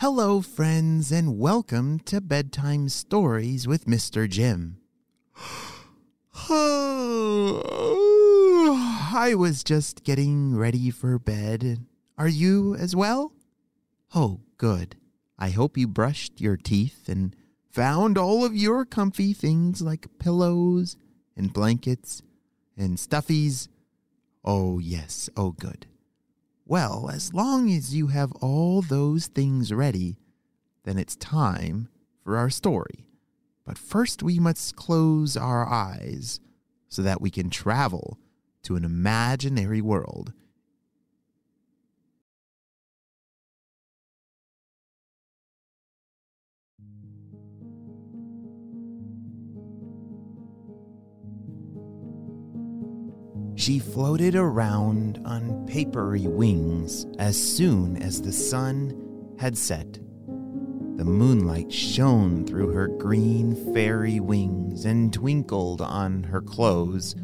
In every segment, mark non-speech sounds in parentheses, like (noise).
Hello, friends, and welcome to Bedtime Stories with Mr. Jim. (sighs) I was just getting ready for bed. Are you as well? Oh, good. I hope you brushed your teeth and found all of your comfy things like pillows and blankets and stuffies. Oh, yes. Oh, good. Well, as long as you have all those things ready, then it's time for our story. But first, we must close our eyes so that we can travel to an imaginary world. She floated around on papery wings as soon as the sun had set. The moonlight shone through her green fairy wings and twinkled on her clothes.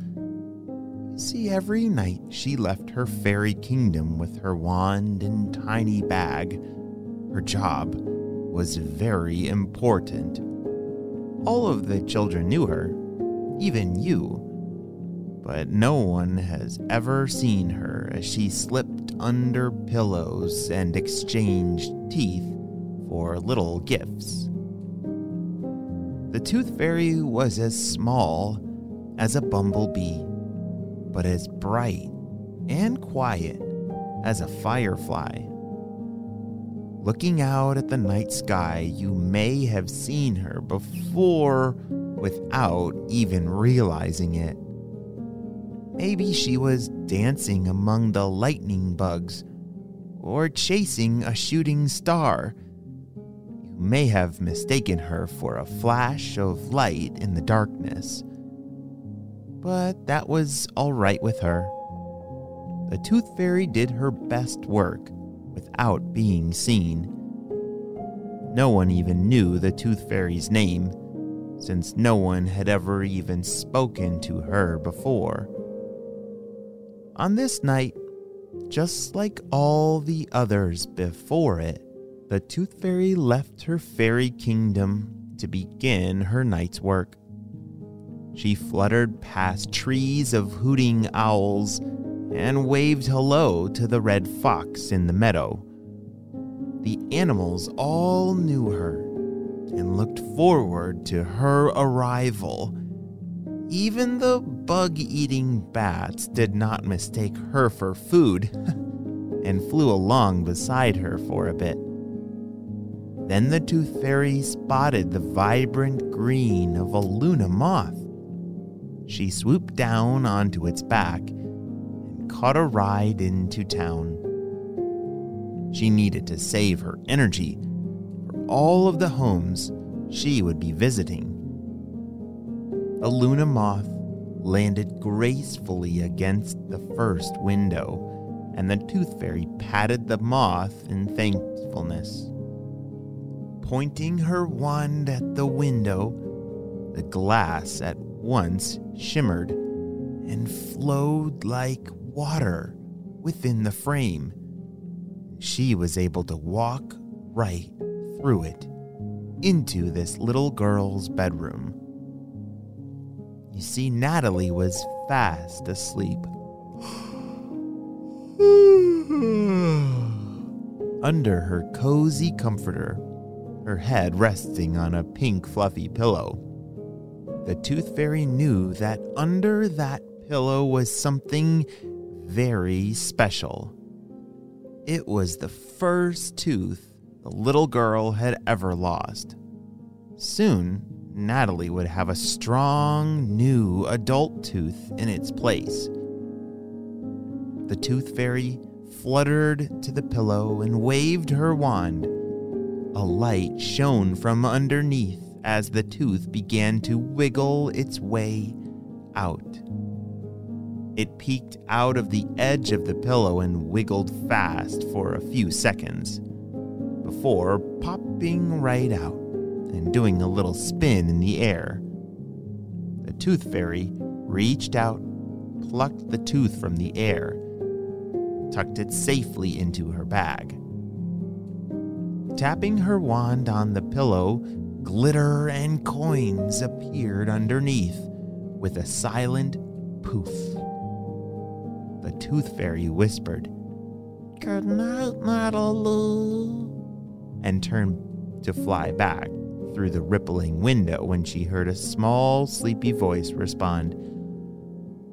See, every night she left her fairy kingdom with her wand and tiny bag. Her job was very important. All of the children knew her, even you but no one has ever seen her as she slipped under pillows and exchanged teeth for little gifts. The Tooth Fairy was as small as a bumblebee, but as bright and quiet as a firefly. Looking out at the night sky, you may have seen her before without even realizing it. Maybe she was dancing among the lightning bugs or chasing a shooting star. You may have mistaken her for a flash of light in the darkness. But that was all right with her. The Tooth Fairy did her best work without being seen. No one even knew the Tooth Fairy's name, since no one had ever even spoken to her before. On this night, just like all the others before it, the Tooth Fairy left her fairy kingdom to begin her night's work. She fluttered past trees of hooting owls and waved hello to the red fox in the meadow. The animals all knew her and looked forward to her arrival even the bug eating bats did not mistake her for food (laughs) and flew along beside her for a bit. Then the Tooth Fairy spotted the vibrant green of a Luna moth. She swooped down onto its back and caught a ride into town. She needed to save her energy for all of the homes she would be visiting a Luna moth landed gracefully against the first window, and the Tooth Fairy patted the moth in thankfulness. Pointing her wand at the window, the glass at once shimmered and flowed like water within the frame. She was able to walk right through it into this little girl's bedroom. You see, Natalie was fast asleep. (sighs) Under her cozy comforter, her head resting on a pink fluffy pillow. The Tooth Fairy knew that under that pillow was something very special. It was the first tooth the little girl had ever lost. Soon, Natalie would have a strong new adult tooth in its place. The tooth fairy fluttered to the pillow and waved her wand. A light shone from underneath as the tooth began to wiggle its way out. It peeked out of the edge of the pillow and wiggled fast for a few seconds before popping right out and doing a little spin in the air. The tooth fairy reached out, plucked the tooth from the air, tucked it safely into her bag. Tapping her wand on the pillow, glitter and coins appeared underneath with a silent poof. The tooth fairy whispered, Good night, Natalie, and turned to fly back through the rippling window when she heard a small, sleepy voice respond,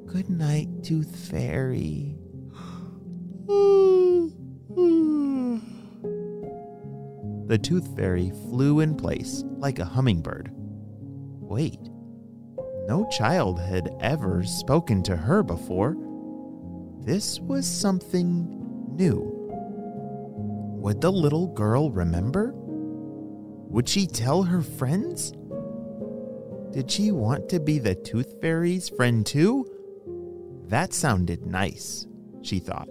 Good night, Tooth Fairy. (gasps) the Tooth Fairy flew in place like a hummingbird. Wait, no child had ever spoken to her before. This was something new. Would the little girl remember? Would she tell her friends? Did she want to be the Tooth Fairy's friend too? That sounded nice, she thought.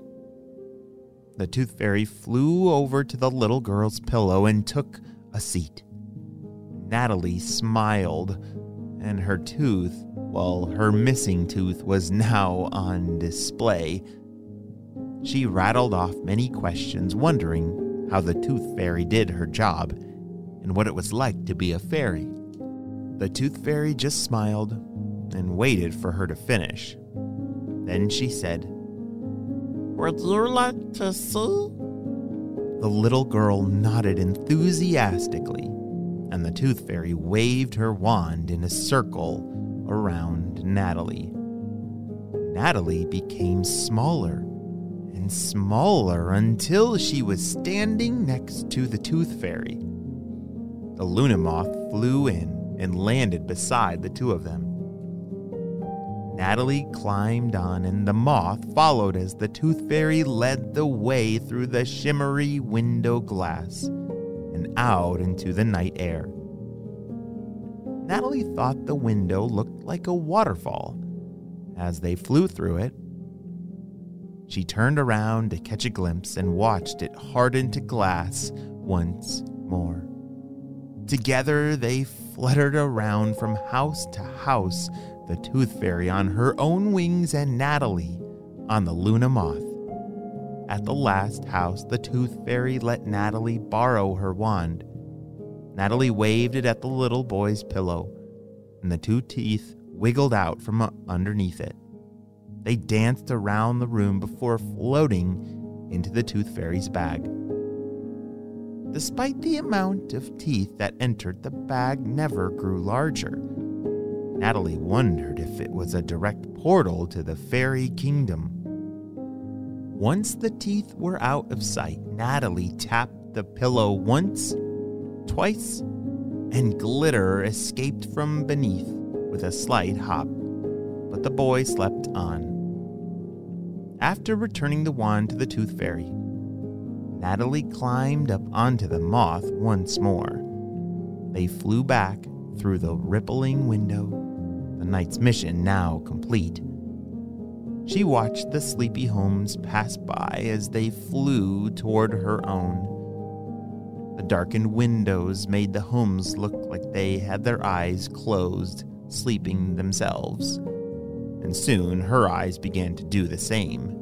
The Tooth Fairy flew over to the little girl's pillow and took a seat. Natalie smiled, and her tooth, well, her missing tooth, was now on display. She rattled off many questions, wondering how the Tooth Fairy did her job and what it was like to be a fairy. The Tooth Fairy just smiled and waited for her to finish. Then she said, Would you like to see? The little girl nodded enthusiastically, and the Tooth Fairy waved her wand in a circle around Natalie. Natalie became smaller and smaller until she was standing next to the Tooth Fairy. The Luna Moth flew in and landed beside the two of them. Natalie climbed on, and the moth followed as the Tooth Fairy led the way through the shimmery window glass and out into the night air. Natalie thought the window looked like a waterfall. As they flew through it, she turned around to catch a glimpse and watched it harden to glass once more. Together they fluttered around from house to house, the Tooth Fairy on her own wings and Natalie on the Luna Moth. At the last house, the Tooth Fairy let Natalie borrow her wand. Natalie waved it at the little boy's pillow, and the two teeth wiggled out from underneath it. They danced around the room before floating into the Tooth Fairy's bag. Despite the amount of teeth that entered, the bag never grew larger. Natalie wondered if it was a direct portal to the fairy kingdom. Once the teeth were out of sight, Natalie tapped the pillow once, twice, and glitter escaped from beneath with a slight hop. But the boy slept on. After returning the wand to the Tooth Fairy, Natalie climbed up onto the moth once more. They flew back through the rippling window, the night's mission now complete. She watched the sleepy homes pass by as they flew toward her own. The darkened windows made the homes look like they had their eyes closed, sleeping themselves. And soon her eyes began to do the same.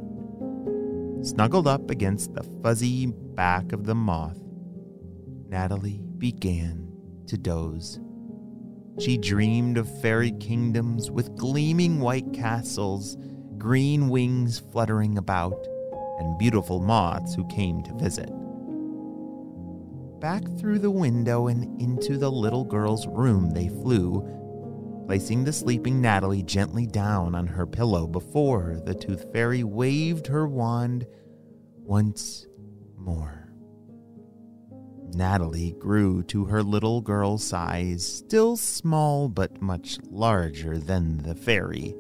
Snuggled up against the fuzzy back of the moth, Natalie began to doze. She dreamed of fairy kingdoms with gleaming white castles, green wings fluttering about, and beautiful moths who came to visit. Back through the window and into the little girl's room they flew, placing the sleeping Natalie gently down on her pillow before the Tooth Fairy waved her wand once more. Natalie grew to her little girl size, still small but much larger than the fairy.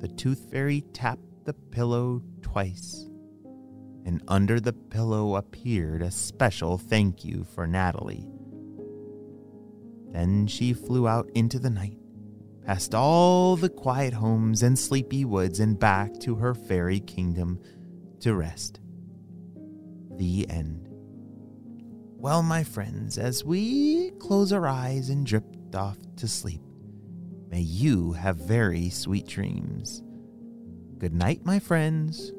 The Tooth Fairy tapped the pillow twice, and under the pillow appeared a special thank you for Natalie. Then she flew out into the night, past all the quiet homes and sleepy woods, and back to her fairy kingdom to rest. The end. Well, my friends, as we close our eyes and drift off to sleep, may you have very sweet dreams. Good night, my friends.